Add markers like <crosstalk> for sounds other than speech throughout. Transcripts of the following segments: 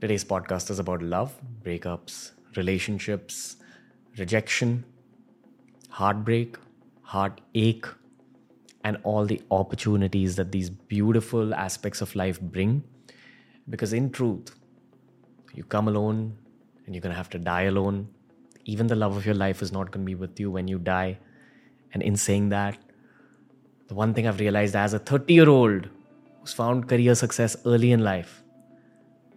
Today's podcast is about love, breakups, relationships, rejection, heartbreak, heartache, and all the opportunities that these beautiful aspects of life bring. Because in truth, you come alone and you're going to have to die alone. Even the love of your life is not going to be with you when you die. And in saying that, the one thing I've realized as a 30 year old who's found career success early in life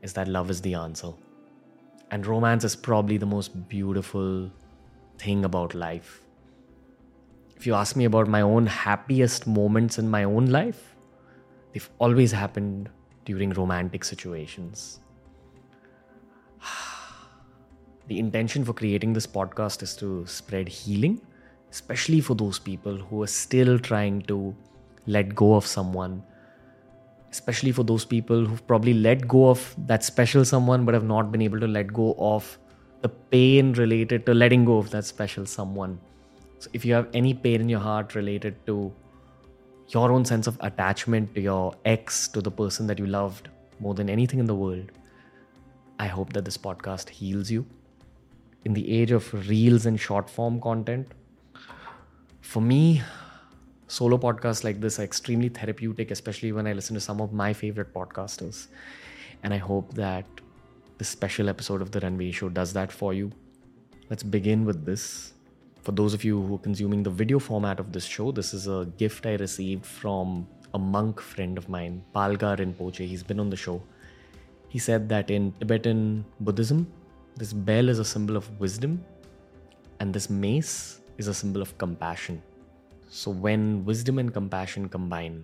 is that love is the answer. And romance is probably the most beautiful thing about life. If you ask me about my own happiest moments in my own life, they've always happened during romantic situations. <sighs> The intention for creating this podcast is to spread healing, especially for those people who are still trying to let go of someone especially for those people who've probably let go of that special someone but have not been able to let go of the pain related to letting go of that special someone. So, if you have any pain in your heart related to your own sense of attachment to your ex, to the person that you loved more than anything in the world, I hope that this podcast heals you. In the age of reels and short form content, for me, solo podcasts like this are extremely therapeutic, especially when I listen to some of my favorite podcasters. And I hope that this special episode of The Ranveer Show does that for you. Let's begin with this. For those of you who are consuming the video format of this show, this is a gift I received from a monk friend of mine, Palga Rinpoche. He's been on the show. He said that in Tibetan Buddhism, this bell is a symbol of wisdom, and this mace is a symbol of compassion. So, when wisdom and compassion combine,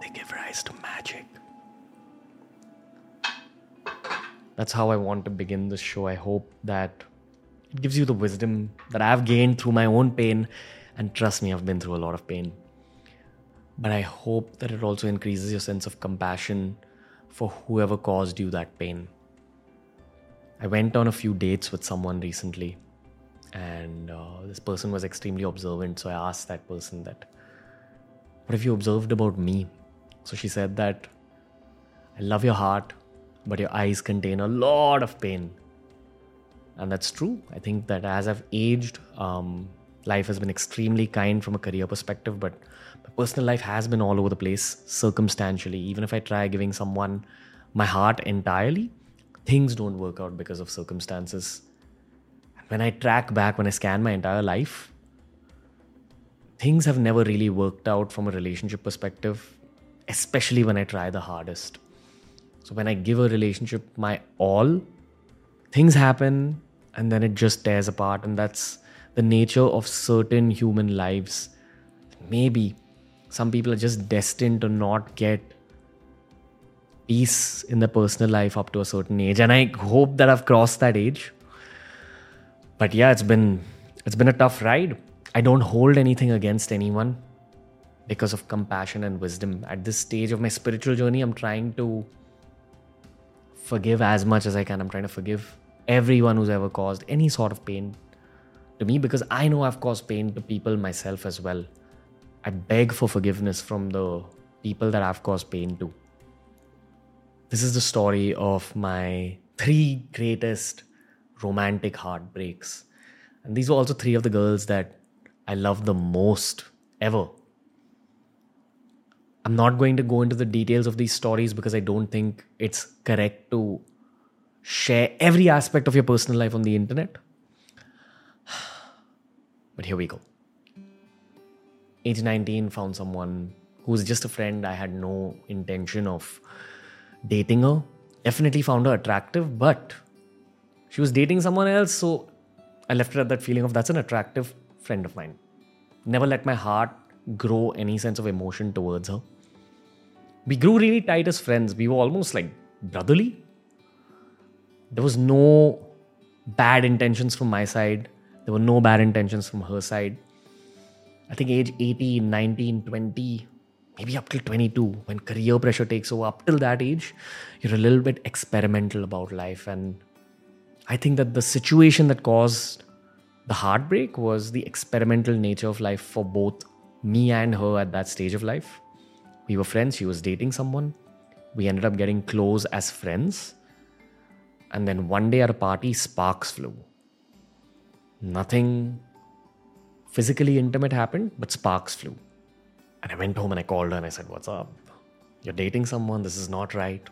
they give rise to magic. That's how I want to begin this show. I hope that it gives you the wisdom that I've gained through my own pain. And trust me, I've been through a lot of pain but I hope that it also increases your sense of compassion for whoever caused you that pain. I went on a few dates with someone recently, and uh, this person was extremely observant. So I asked that person that, "What have you observed about me?" So she said that, "I love your heart, but your eyes contain a lot of pain." And that's true. I think that as I've aged, um, life has been extremely kind from a career perspective, but my personal life has been all over the place circumstantially. Even if I try giving someone my heart entirely, things don't work out because of circumstances. When I track back, when I scan my entire life, things have never really worked out from a relationship perspective, especially when I try the hardest. So when I give a relationship my all, things happen and then it just tears apart. And that's the nature of certain human lives. Maybe some people are just destined to not get peace in their personal life up to a certain age and i hope that i've crossed that age. But yeah it's been it's been a tough ride. I don't hold anything against anyone because of compassion and wisdom. At this stage of my spiritual journey i'm trying to forgive as much as i can. I'm trying to forgive everyone who's ever caused any sort of pain to me because i know i've caused pain to people myself as well I beg for forgiveness from the people that I've caused pain to. This is the story of my three greatest romantic heartbreaks. And these were also three of the girls that I loved the most ever. I'm not going to go into the details of these stories because I don't think it's correct to share every aspect of your personal life on the internet. But here we go. Age 19 found someone who's just a friend i had no intention of dating her. Definitely found her attractive but she was dating someone else so i left her at that feeling of that's an attractive friend of mine. Never let my heart grow any sense of emotion towards her. We grew really tight as friends. We were almost like brotherly. There was no bad intentions from my side there were no bad intentions from her side I think age 18, 19, 20, maybe up till 22, when career pressure takes over, up till that age, you're a little bit experimental about life. And I think that the situation that caused the heartbreak was the experimental nature of life for both me and her at that stage of life. We were friends, she was dating someone. We ended up getting close as friends. And then one day at a party, sparks flew. Nothing physically intimate happened, but sparks flew. And I went home and I called her and I said, What's up? You're dating someone, this is not right.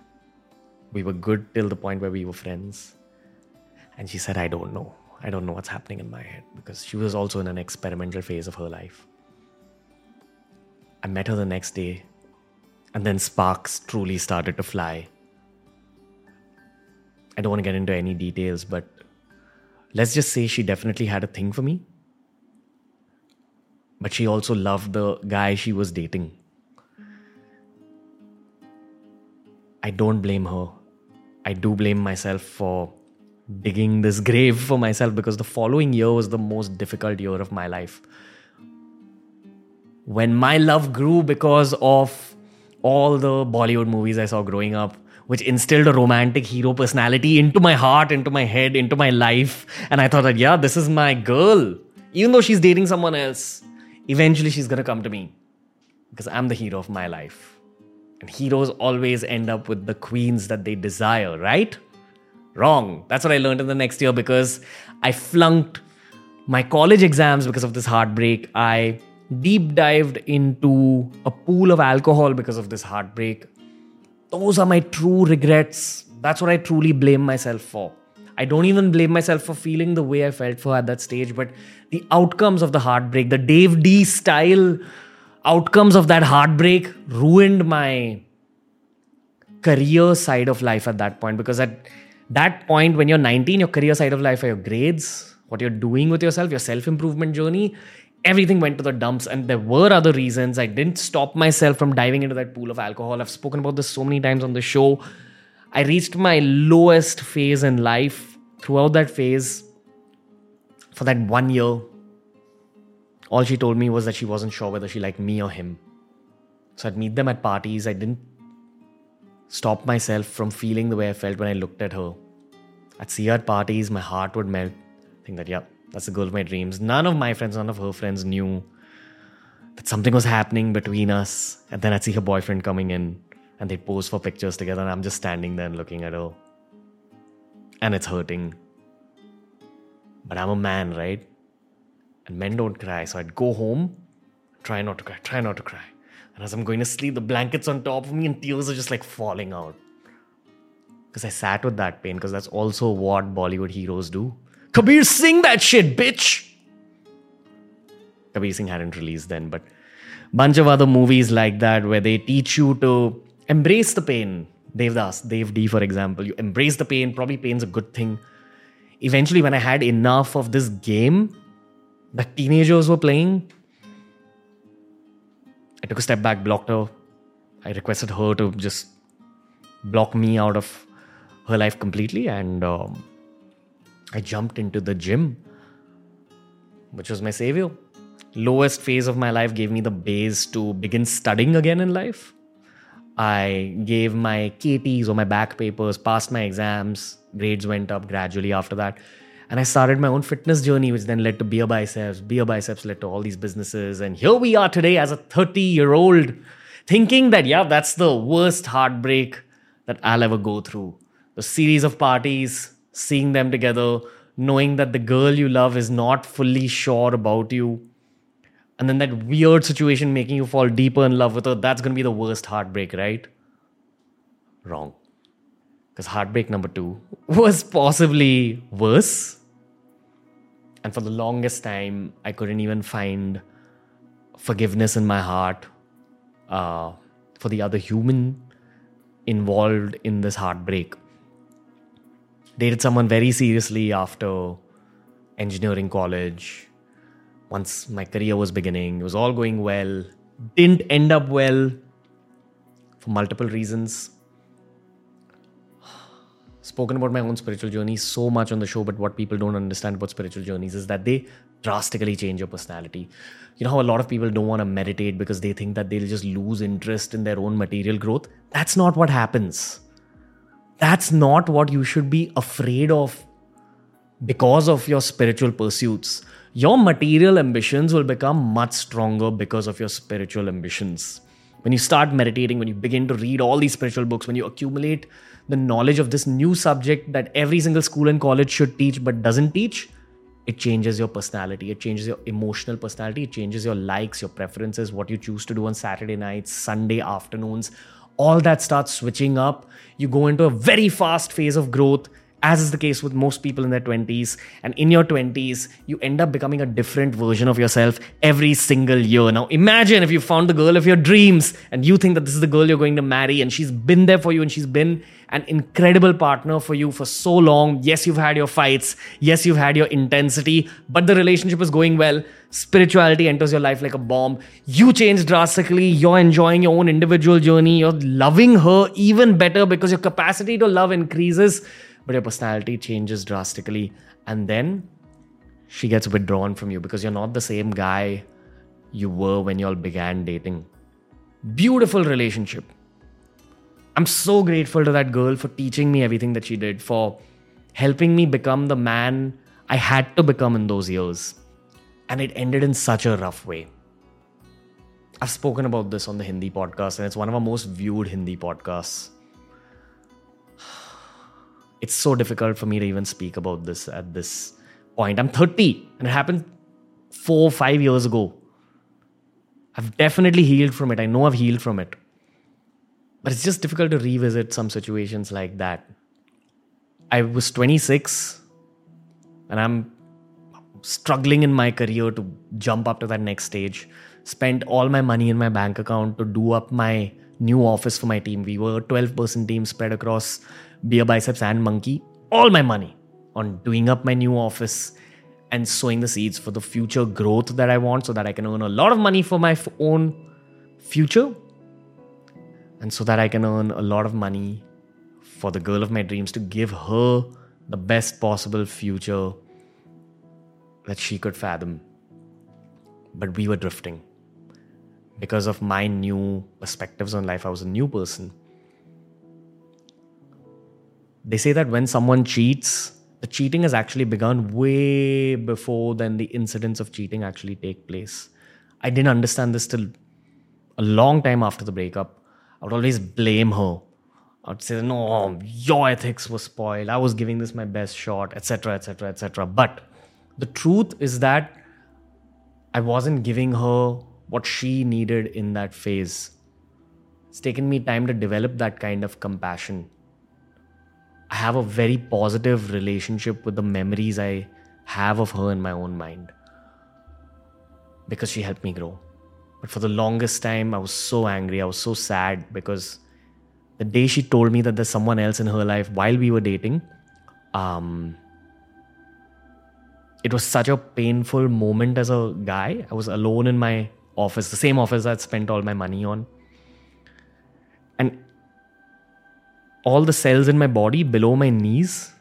We were good till the point where we were friends. And she said, I don't know. I don't know what's happening in my head because she was also in an experimental phase of her life. I met her the next day, and then sparks truly started to fly. I don't want to get into any details, but let's just say she definitely had a thing for me. But she also loved the guy she was dating. I don't blame her. I do blame myself for digging this grave for myself because the following year was the most difficult year of my life. When my love grew because of all the Bollywood movies I saw growing up, which instilled a romantic hero personality into my heart, into my head, into my life. And I thought that, yeah, this is my girl. Even though she's dating someone else, eventually she's gonna come to me because I'm the hero of my life. And heroes always end up with the queens that they desire, right? Wrong. That's what I learned in the next year because I flunked my college exams because of this heartbreak. I deep dived into a pool of alcohol because of this heartbreak. Those are my true regrets. That's what I truly blame myself for. I don't even blame myself for feeling the way I felt for at that stage, but the outcomes of the heartbreak, the Dev D style outcomes of that heartbreak ruined my career side of life at that point because at that point when you're 19 your career side of life are your grades what you're doing with yourself your self improvement journey everything went to the dumps and there were other reasons. I didn't stop myself from diving into that pool of alcohol. I've spoken about this so many times on the show. I reached my lowest phase in life throughout that phase for that one year. All she told me was that she wasn't sure whether she liked me or him. So i'd meet them at parties. I didn't stop myself from feeling the way I felt when I looked at her. At see her at parties, my heart would melt. Think that, yeah, that's the girl of my dreams. None of my friends, none of her friends knew that something was happening between us. And then I'd see her boyfriend coming in and they'd pose for pictures together. And I'm just standing there and looking at her. And it's hurting. But I'm a man, right? And men don't cry. So I'd go home, try not to cry, try not to cry. And as I'm going to sleep, the blanket's on top of me and tears are just like falling out. Because I sat with that pain, because that's also what Bollywood heroes do. Kabir Singh that shit, bitch! Kabir Singh hadn't released then, but bunch of other movies like that where they teach you to embrace the pain. Devdas, Dev D, for example, you embrace the pain. Probably pain's a good thing. Eventually, when I had enough of this game that teenagers were playing, I took a step back, blocked her. I requested her to just block me out of her life completely, and um, I jumped into the gym, which was my savior. Lowest phase of my life gave me the base to begin studying again in life. I gave my KTs or my back papers, passed my exams, grades went up gradually after that. And I started my own fitness journey, which then led to Beer Biceps. Beer Biceps led to all these businesses. And here we are today as a 30 year old, thinking that, yeah, that's the worst heartbreak that I'll ever go through. The series of parties, seeing them together, knowing that the girl you love is not fully sure about you. And then that weird situation making you fall deeper in love with her, that's going to be the worst heartbreak, right? Wrong. Because heartbreak number two <laughs> was possibly worse and for the longest time, I couldn't even find forgiveness in my heart uh, for the other human involved in this heartbreak. Dated someone very seriously after engineering college. Once my career was beginning, it was all going well. Didn't end up well for multiple reasons spoken about my own spiritual journey so much on the show, but what people don't understand about spiritual journeys is that they drastically change your personality. You know how a lot of people don't want to meditate because they think that they'll just lose interest in their own material growth? That's not what happens. That's not what you should be afraid of. because of your spiritual pursuits, your material ambitions will become much stronger because of your spiritual ambitions. When you start meditating, when you begin to read all these spiritual books, when you accumulate the knowledge of this new subject that every single school and college should teach but doesn't teach, it changes your personality. It changes your emotional personality. It changes your likes, your preferences, what you choose to do on Saturday nights, Sunday afternoons. All that starts switching up. You go into a very fast phase of growth as is the case with most people in their 20s. And in your 20s, you end up becoming a different version of yourself every single year. Now, imagine if you found the girl of your dreams and you think that this is the girl you're going to marry, and she's been there for you and she's been an incredible partner for you for so long. Yes, you've had your fights. Yes, you've had your intensity, but the relationship is going well. Spirituality enters your life like a bomb. You change drastically. You're enjoying your own individual journey. You're loving her even better because your capacity to love increases but your personality changes drastically. And then she gets withdrawn from you because you're not the same guy you were when you all began dating. Beautiful relationship. I'm so grateful to that girl for teaching me everything that she did, for helping me become the man I had to become in those years. And it ended in such a rough way. I've spoken about this on the Hindi podcast, and it's one of our most viewed Hindi podcasts <sighs> it's so difficult for me to even speak about this at this point. I'm 30 and it happened four, five years ago. I've definitely healed from it. I know I've healed from it. But it's just difficult to revisit some situations like that. I was 26 and I'm struggling in my career to jump up to that next stage. Spent all my money in my bank account to do up my new office for my team. We were a 12 person team spread across Beer Biceps and Monk-E, all my money on doing up my new office and sowing the seeds for the future growth that I want so that I can earn a lot of money for my own future and so that I can earn a lot of money for the girl of my dreams to give her the best possible future that she could fathom. But we were drifting. Because of my new perspectives on life, I was a new person. They say that when someone cheats, the cheating has actually begun way before then the incidents of cheating actually take place. I didn't understand this till a long time after the breakup. I would always blame her. I would say, no, your ethics were spoiled. I was giving this my best shot, etc., etc., etc. But the truth is that I wasn't giving her what she needed in that phase. It's taken me time to develop that kind of compassion I have a very positive relationship with the memories I have of her in my own mind because she helped me grow. But for the longest time, I was so angry. I was so sad because the day she told me that there's someone else in her life while we were dating, um, it was such a painful moment as a guy. I was alone in my office, the same office I'd spent all my money on. And all the cells in my body below my knees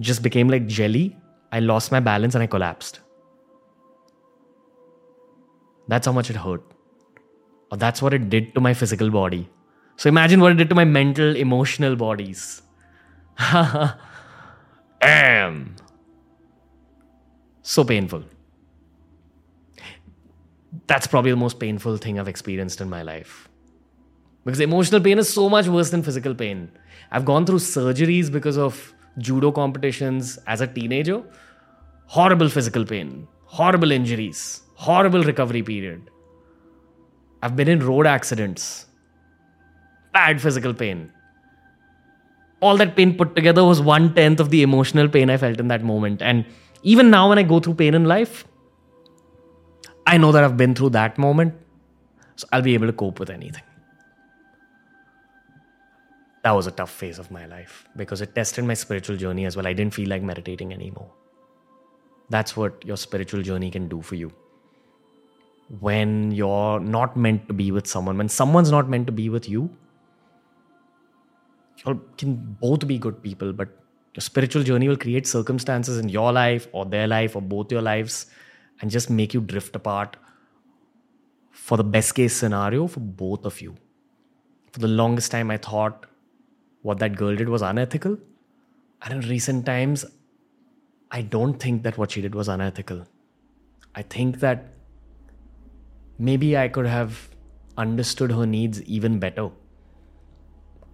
just became like jelly. I lost my balance and I collapsed. That's how much it hurt. Or that's what it did to my physical body. So imagine what it did to my mental, emotional bodies. <laughs> Damn. So painful. That's probably the most painful thing I've experienced in my life. Because emotional pain is so much worse than physical pain. I've gone through surgeries because of judo competitions as a teenager. Horrible physical pain, horrible injuries, horrible recovery period. I've been in road accidents, bad physical pain. All that pain put together was one tenth of the emotional pain I felt in that moment. And even now, when I go through pain in life, I know that I've been through that moment, so I'll be able to cope with anything that was a tough phase of my life because it tested my spiritual journey as well. I didn't feel like meditating anymore. That's what your spiritual journey can do for you. When you're not meant to be with someone, when someone's not meant to be with you, you can both be good people, but your spiritual journey will create circumstances in your life or their life or both your lives and just make you drift apart for the best case scenario for both of you. For the longest time, I thought what that girl did was unethical. And in recent times, I don't think that what she did was unethical. I think that maybe I could have understood her needs even better.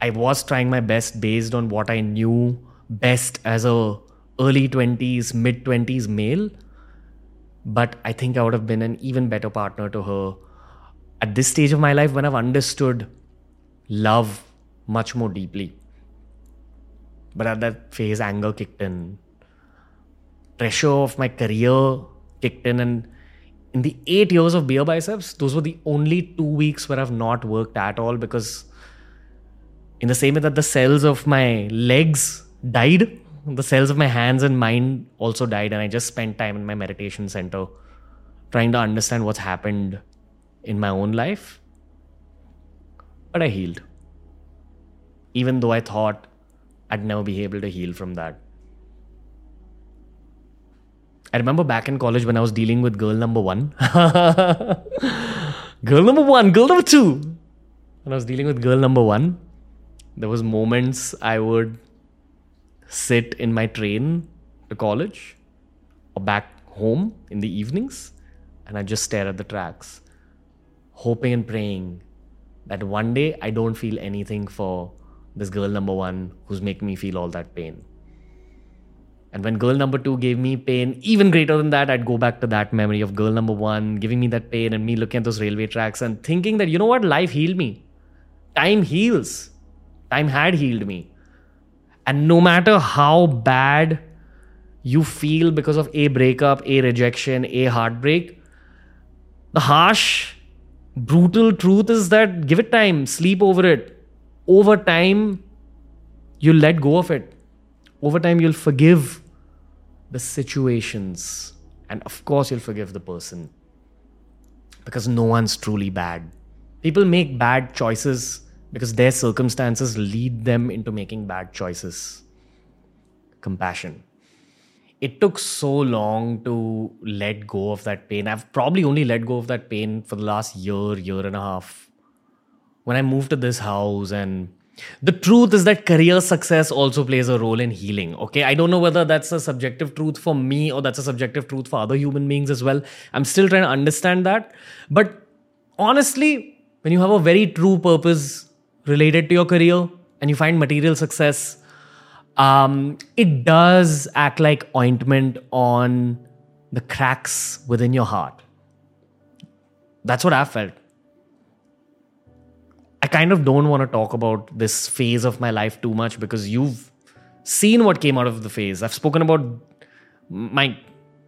I was trying my best based on what I knew best as a early 20s, mid 20s male. But I think I would have been an even better partner to her at this stage of my life when I've understood love much more deeply. But at that phase, anger kicked in. Pressure of my career kicked in. And in the eight years of Beer Biceps, those were the only two weeks where I've not worked at all because, in the same way that the cells of my legs died, the cells of my hands and mind also died. And I just spent time in my meditation center trying to understand what's happened in my own life. But I healed. Even though I thought I'd never be able to heal from that. I remember back in college when I was dealing with girl number one. <laughs> girl number one, girl number two. When I was dealing with girl number one, there was moments I would sit in my train to college or back home in the evenings and I just stare at the tracks, hoping and praying that one day I don't feel anything for this girl number one who's making me feel all that pain. And when girl number two gave me pain, even greater than that, I'd go back to that memory of girl number one giving me that pain and me looking at those railway tracks and thinking that, you know what, life healed me. Time heals. Time had healed me. And no matter how bad you feel because of a breakup, a rejection, a heartbreak, the harsh, brutal truth is that give it time, sleep over it, over time, you'll let go of it. Over time, you'll forgive the situations. And of course, you'll forgive the person. Because no one's truly bad. People make bad choices because their circumstances lead them into making bad choices. Compassion. It took so long to let go of that pain. I've probably only let go of that pain for the last year, year and a half when I moved to this house and the truth is that career success also plays a role in healing. Okay. I don't know whether that's a subjective truth for me or that's a subjective truth for other human beings as well. I'm still trying to understand that. But honestly, when you have a very true purpose related to your career and you find material success, um, it does act like ointment on the cracks within your heart. That's what I've felt. I kind of don't want to talk about this phase of my life too much because you've seen what came out of the phase. I've spoken about my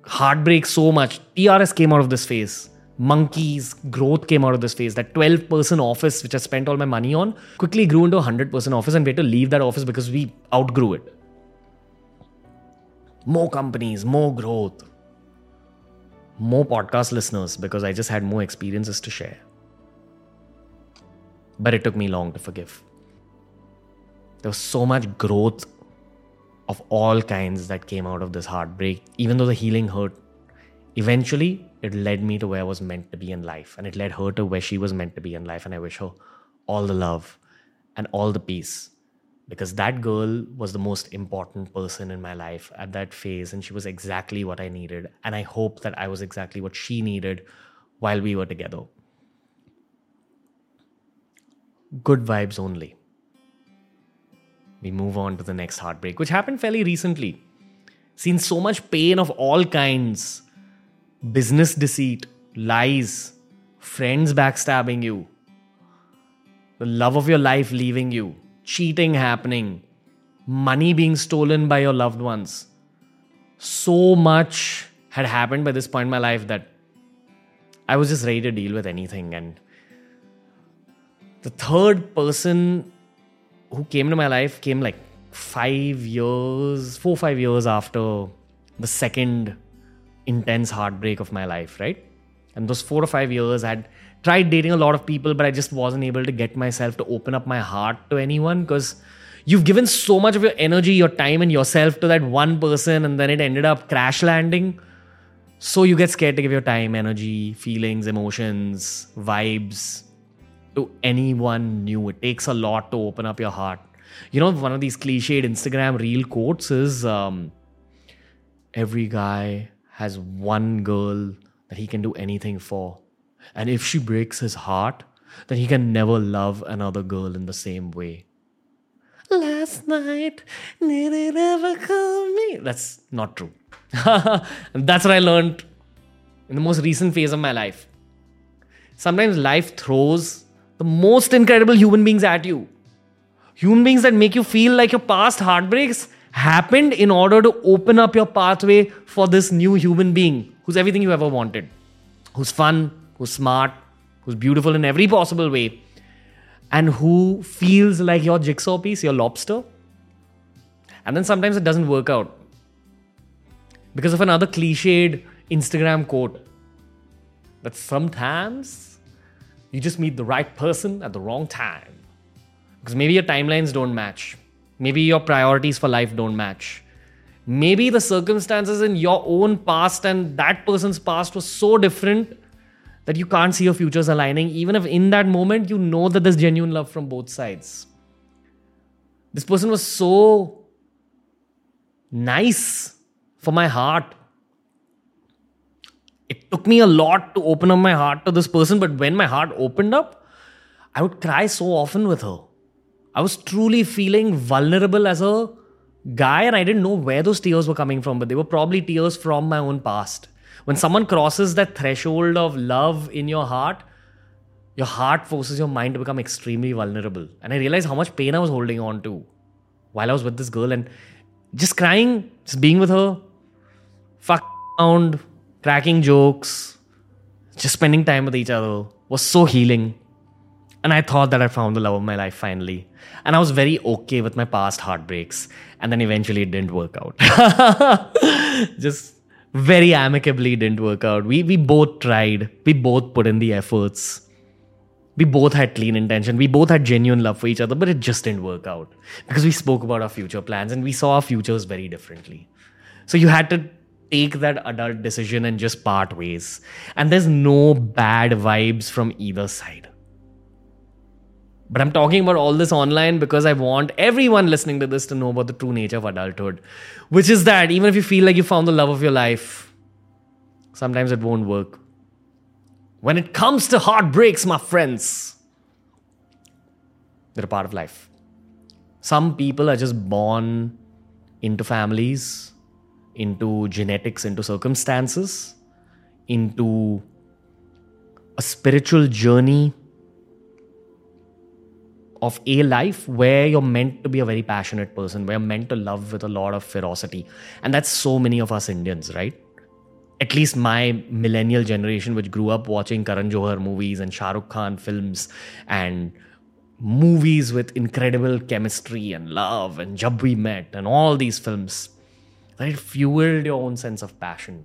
heartbreak so much. TRS came out of this phase. Monk-E's growth came out of this phase. That 12 person office, which I spent all my money on, quickly grew into a 100 person office and we had to leave that office because we outgrew it. More companies, more growth, more podcast listeners because I just had more experiences to share. But it took me long to forgive. There was so much growth of all kinds that came out of this heartbreak. Even though the healing hurt, eventually it led me to where I was meant to be in life. And it led her to where she was meant to be in life. And I wish her all the love and all the peace. Because that girl was the most important person in my life at that phase. And she was exactly what I needed. And I hope that I was exactly what she needed while we were together good vibes only. We move on to the next heartbreak, which happened fairly recently. Seen so much pain of all kinds business deceit, lies, friends backstabbing you, the love of your life leaving you, cheating happening, money being stolen by your loved ones. So much had happened by this point in my life that I was just ready to deal with anything. And the third person who came to my life came like five years, four, five years after the second intense heartbreak of my life, right? And those four or five years, I had tried dating a lot of people, but I just wasn't able to get myself to open up my heart to anyone because you've given so much of your energy, your time, and yourself to that one person, and then it ended up crash landing. So you get scared to give your time, energy, feelings, emotions, vibes, to anyone new. It takes a lot to open up your heart. You know, one of these cliched Instagram reel quotes is um, every guy has one girl that he can do anything for. And if she breaks his heart, then he can never love another girl in the same way. Last night, did it ever call me? That's not true. <laughs> That's what I learned in the most recent phase of my life. Sometimes life throws the most incredible human beings at you. Human beings that make you feel like your past heartbreaks happened in order to open up your pathway for this new human being who's everything you ever wanted, who's fun, who's smart, who's beautiful in every possible way, and who feels like your jigsaw piece, your lobster. And then sometimes it doesn't work out because of another cliched Instagram quote that sometimes you just meet the right person at the wrong time. Because maybe your timelines don't match. Maybe your priorities for life don't match. Maybe the circumstances in your own past and that person's past was so different that you can't see your futures aligning, even if in that moment you know that there's genuine love from both sides. This person was so nice for my heart. It took me a lot to open up my heart to this person, but when my heart opened up, I would cry so often with her. I was truly feeling vulnerable as a guy, and I didn't know where those tears were coming from, but they were probably tears from my own past. When someone crosses that threshold of love in your heart, your heart forces your mind to become extremely vulnerable. And I realized how much pain I was holding on to while I was with this girl and just crying, just being with her, fuck around, cracking jokes, just spending time with each other was so healing. And I thought that I found the love of my life finally. And I was very okay with my past heartbreaks. And then eventually it didn't work out. <laughs> just very amicably didn't work out. We we both tried. We both put in the efforts. We both had clean intention. We both had genuine love for each other, but it just didn't work out because we spoke about our future plans and we saw our futures very differently. So you had to take that adult decision and just part ways. And there's no bad vibes from either side. But I'm talking about all this online because I want everyone listening to this to know about the true nature of adulthood, which is that even if you feel like you found the love of your life, sometimes it won't work. When it comes to heartbreaks, my friends, they're a part of life. Some people are just born into families, into genetics, into circumstances, into a spiritual journey of a life where you're meant to be a very passionate person, where you're meant to love with a lot of ferocity. And that's so many of us Indians, right? At least my millennial generation, which grew up watching Karan Johar movies and Shah Rukh Khan films and movies with incredible chemistry and love and Jab We Met and all these films, it fueled your own sense of passion.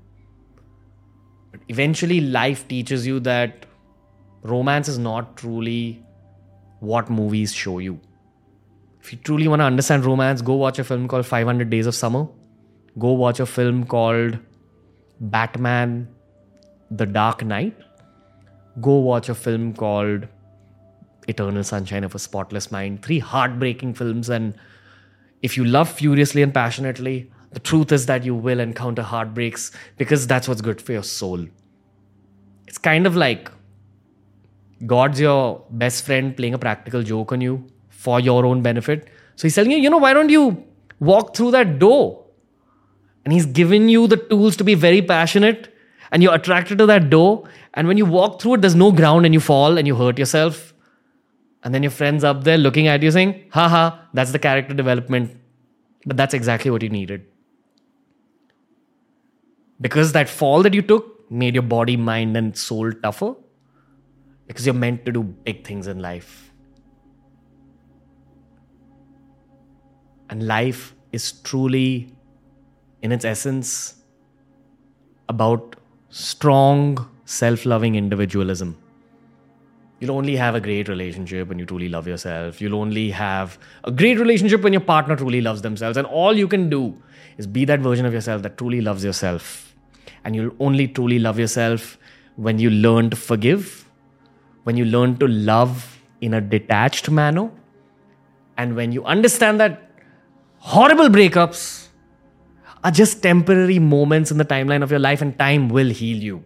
But eventually, life teaches you that romance is not truly what movies show you. If you truly want to understand romance, go watch a film called 500 Days of Summer. Go watch a film called Batman The Dark Knight. Go watch a film called Eternal Sunshine of a Spotless Mind. Three heartbreaking films. And if you love furiously and passionately, the truth is that you will encounter heartbreaks because that's what's good for your soul. It's kind of like God's your best friend playing a practical joke on you for your own benefit. So he's telling you, you know, why don't you walk through that door? And he's given you the tools to be very passionate and you're attracted to that door. And when you walk through it, there's no ground and you fall and you hurt yourself. And then your friend's up there looking at you saying, haha, that's the character development. But that's exactly what you needed. Because that fall that you took made your body, mind, and soul tougher because you're meant to do big things in life. And life is truly, in its essence, about strong, self loving individualism. You'll only have a great relationship when you truly love yourself. You'll only have a great relationship when your partner truly loves themselves. And all you can do is be that version of yourself that truly loves yourself. And you'll only truly love yourself when you learn to forgive when you learn to love in a detached manner, and when you understand that horrible breakups are just temporary moments in the timeline of your life, and time will heal you.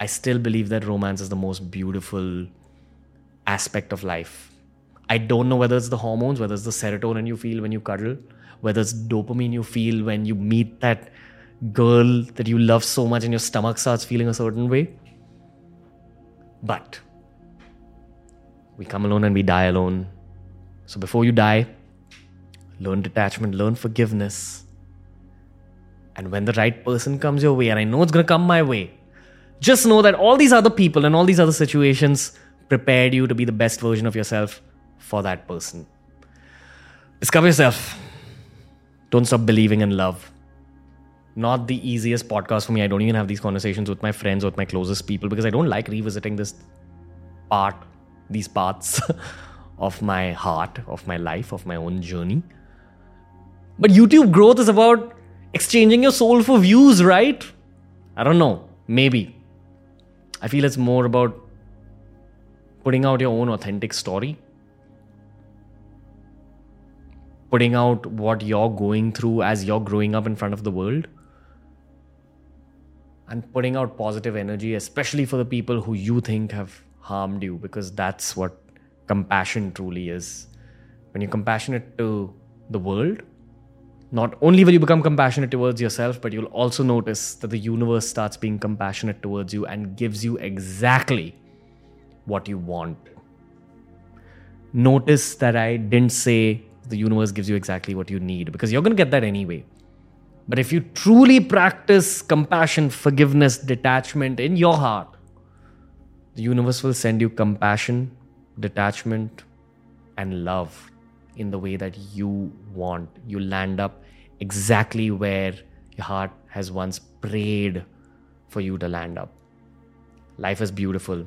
I still believe that romance is the most beautiful aspect of life. I don't know whether it's the hormones, whether it's the serotonin you feel when you cuddle, whether it's dopamine you feel when you meet that girl that you love so much and your stomach starts feeling a certain way. But we come alone and we die alone. So before you die, learn detachment, learn forgiveness. And when the right person comes your way, and I know it's going to come my way, just know that all these other people and all these other situations prepared you to be the best version of yourself for that person. Discover yourself. Don't stop believing in love. Not the easiest podcast for me. I don't even have these conversations with my friends or with my closest people because I don't like revisiting this part, these parts <laughs> of my heart, of my life, of my own journey. But YouTube growth is about exchanging your soul for views, right? I don't know. Maybe. I feel it's more about putting out your own authentic story, putting out what you're going through as you're growing up in front of the world, and putting out positive energy, especially for the people who you think have harmed you, because that's what compassion truly is. When you're compassionate to the world, not only will you become compassionate towards yourself, but you'll also notice that the universe starts being compassionate towards you and gives you exactly what you want. Notice that I didn't say the universe gives you exactly what you need because you're going to get that anyway. But if you truly practice compassion, forgiveness, detachment in your heart, the universe will send you compassion, detachment, and love in the way that you want. You land up exactly where your heart has once prayed for you to land up. Life is beautiful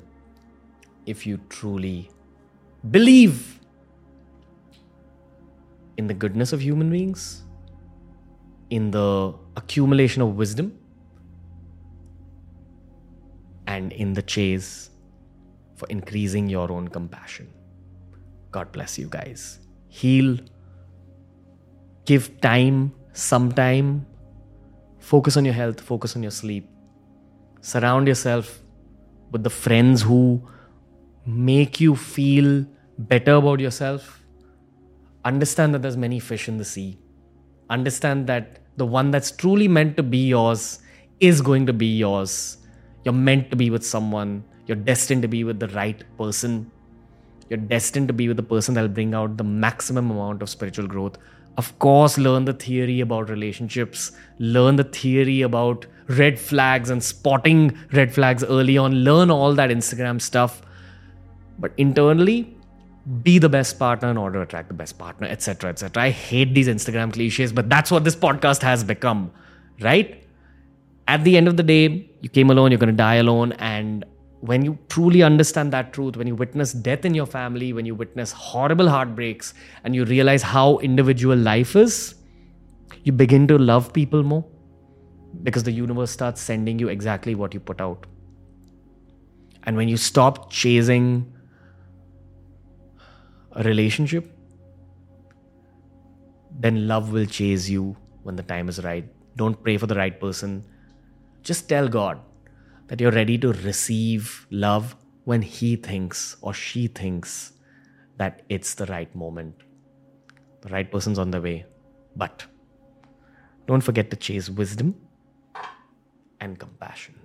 if you truly believe in the goodness of human beings, in the accumulation of wisdom, and in the chase for increasing your own compassion. God bless you guys heal, give time, some time, focus on your health, focus on your sleep. Surround yourself with the friends who make you feel better about yourself. Understand that there's many fish in the sea. Understand that the one that's truly meant to be yours is going to be yours. You're meant to be with someone. You're destined to be with the right person you're destined to be with the person that'll bring out the maximum amount of spiritual growth. Of course, learn the theory about relationships, learn the theory about red flags and spotting red flags early on, learn all that Instagram stuff. But internally, be the best partner in order to attract the best partner, etc. etc. I hate these Instagram cliches, but that's what this podcast has become, right? At the end of the day, you came alone, you're going to die alone, and when you truly understand that truth, when you witness death in your family, when you witness horrible heartbreaks, and you realize how individual life is, you begin to love people more because the universe starts sending you exactly what you put out. And when you stop chasing a relationship, then love will chase you when the time is right. Don't pray for the right person. Just tell God, that you're ready to receive love when he thinks or she thinks that it's the right moment. The right person's on the way. But don't forget to chase wisdom and compassion.